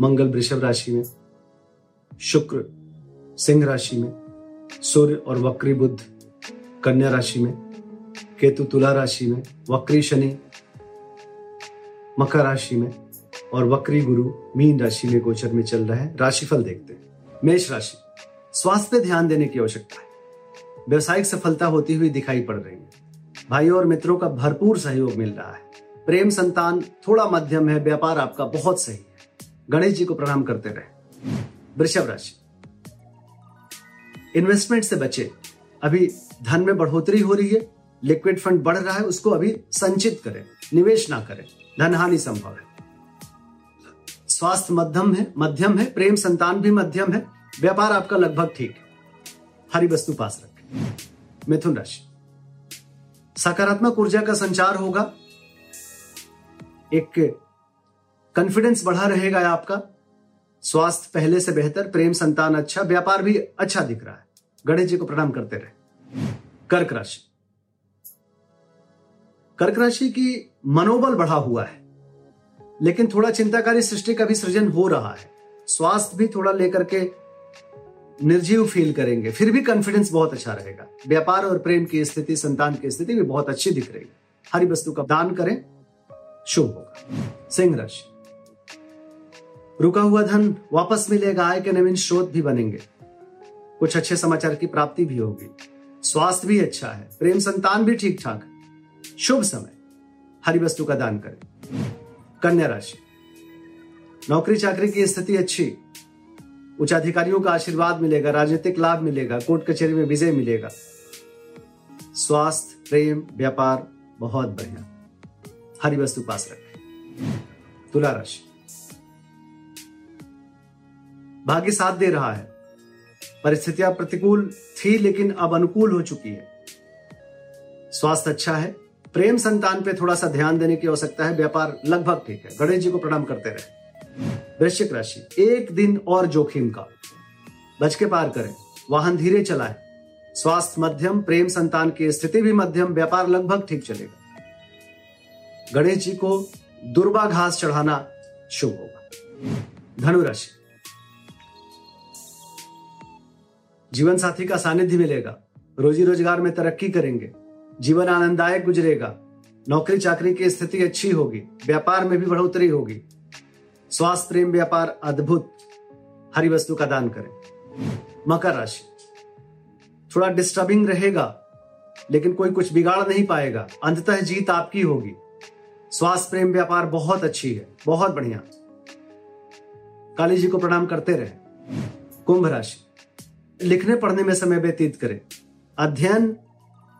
मंगल वृषभ राशि में, शुक्र सिंह राशि में, सूर्य और वक्री बुद्ध कन्या राशि में, केतु तुला राशि में, वक्री शनि मकर राशि में और वक्री गुरु मीन राशि में गोचर में चल रहा है। राशिफल देखते हैं। मेष राशि, स्वास्थ्य पे ध्यान देने की आवश्यकता है। व्यवसायिक सफलता होती हुई दिखाई पड़ रही है। भाइयों और मित्रों का भरपूर सहयोग मिल रहा है। प्रेम संतान थोड़ा मध्यम है, व्यापार आपका बहुत सही गणेश जी को प्रणाम करते रहे। वृषभ राशि। इन्वेस्टमेंट से बचे। अभी धन में बढ़ोतरी हो रही है लिक्विड फंड बढ़ रहा है, उसको अभी संचित करें, निवेश ना करें धन हानि संभव है। स्वास्थ्य मध्यम है मध्यम है, प्रेम संतान भी मध्यम है, व्यापार आपका लगभग ठीक है। हरी वस्तु पास रखें। मिथुन राशि। सकारात्मक ऊर्जा का संचार होगा। एक कॉन्फिडेंस बढ़ा रहेगा आपका। स्वास्थ्य पहले से बेहतर, प्रेम संतान अच्छा व्यापार भी अच्छा दिख रहा है। गणेश जी को प्रणाम करते रहे। कर्क राशि। कर्क राशि की मनोबल बढ़ा हुआ है, लेकिन थोड़ा चिंताकारी सृष्टि का भी सृजन हो रहा है। स्वास्थ्य भी थोड़ा लेकर के निर्जीव फील करेंगे, फिर भी कॉन्फिडेंस बहुत अच्छा रहेगा। व्यापार और प्रेम की स्थिति, संतान की स्थिति भी बहुत अच्छी दिख रही है। हरी वस्तु का दान करें, शुभ होगा। सिंह राशि। रुका हुआ धन वापस मिलेगा, आय के नवीन स्रोत भी बनेंगे। कुछ अच्छे समाचार की प्राप्ति भी होगी। स्वास्थ्य भी अच्छा है, प्रेम संतान भी ठीक ठाक शुभ समय। हरी वस्तु का दान करें। कन्या राशि। नौकरी चाकरी की स्थिति अच्छी। उच्च अधिकारियों का आशीर्वाद मिलेगा, राजनीतिक लाभ मिलेगा, कोर्ट कचहरी में विजय मिलेगा। स्वास्थ्य, प्रेम, व्यापार, बहुत बढ़िया। हरी वस्तु पास रखें। तुला राशि। भाग्य साथ दे रहा है। परिस्थितियाँ प्रतिकूल थी, लेकिन अब अनुकूल हो चुकी है। स्वास्थ्य अच्छा है। प्रेम संतान पे थोड़ा सा ध्यान देने की आवश्यकता है। व्यापार लगभग ठीक है। गणेश जी को प्रणाम करते रहे। वृश्चिक राशि, एक दिन और जोखिम का। बच के पार करें। वाहन धीरे चलाए। स्वास्थ्य मध्यम, प्रेम संतान की स्थिति भी मध्यम, व्यापार लगभग ठीक चलेगा। गणेश जी को दुर्बा घास चढ़ाना शुभ होगा। धनु जीवन साथी का सानिध्य मिलेगा। रोजी रोज़गार में तरक्की करेंगे। जीवन आनंददायक गुजरेगा। नौकरी चाकरी की स्थिति अच्छी होगी। व्यापार में भी बढ़ोतरी होगी। स्वास्थ्य, प्रेम, व्यापार अद्भुत। हरी वस्तु का दान करें। मकर राशि। थोड़ा डिस्टर्बिंग रहेगा, लेकिन कोई कुछ बिगाड़ नहीं पाएगा। अंततः जीत आपकी होगी। स्वास्थ्य, प्रेम, व्यापार बहुत अच्छी है। बहुत बढ़िया। काली जी को प्रणाम करते रहे। कुंभ राशि। लिखने पढ़ने में समय व्यतीत करें। अध्ययन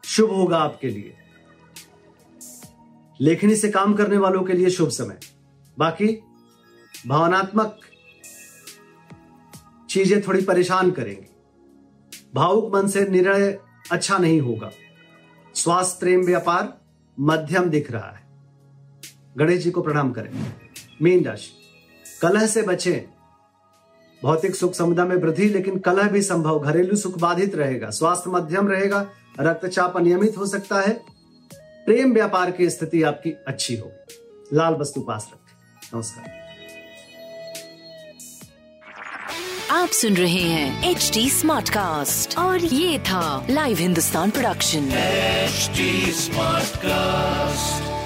शुभ होगा आपके लिए। लेखनी से काम करने वालों के लिए शुभ समय। बाकी, भावनात्मक चीज़ें थोड़ी परेशान करेंगी। भावुक मन से निर्णय अच्छा नहीं होगा। स्वास्थ्य प्रेम व्यापार मध्यम दिख रहा है। गणेश जी को प्रणाम करें। मीन राशि। कलह से बचें। भौतिक सुख समुदाय में वृद्धि लेकिन कलह भी संभव। घरेलू सुख बाधित रहेगा। स्वास्थ्य मध्यम रहेगा। रक्तचाप अनियमित हो सकता है। प्रेम व्यापार की स्थिति आपकी अच्छी होगी। लाल वस्तु पास रखें। नमस्कार। आप सुन रहे हैं एच डी स्मार्ट कास्ट और ये था live Hindustan production HD Smartcast.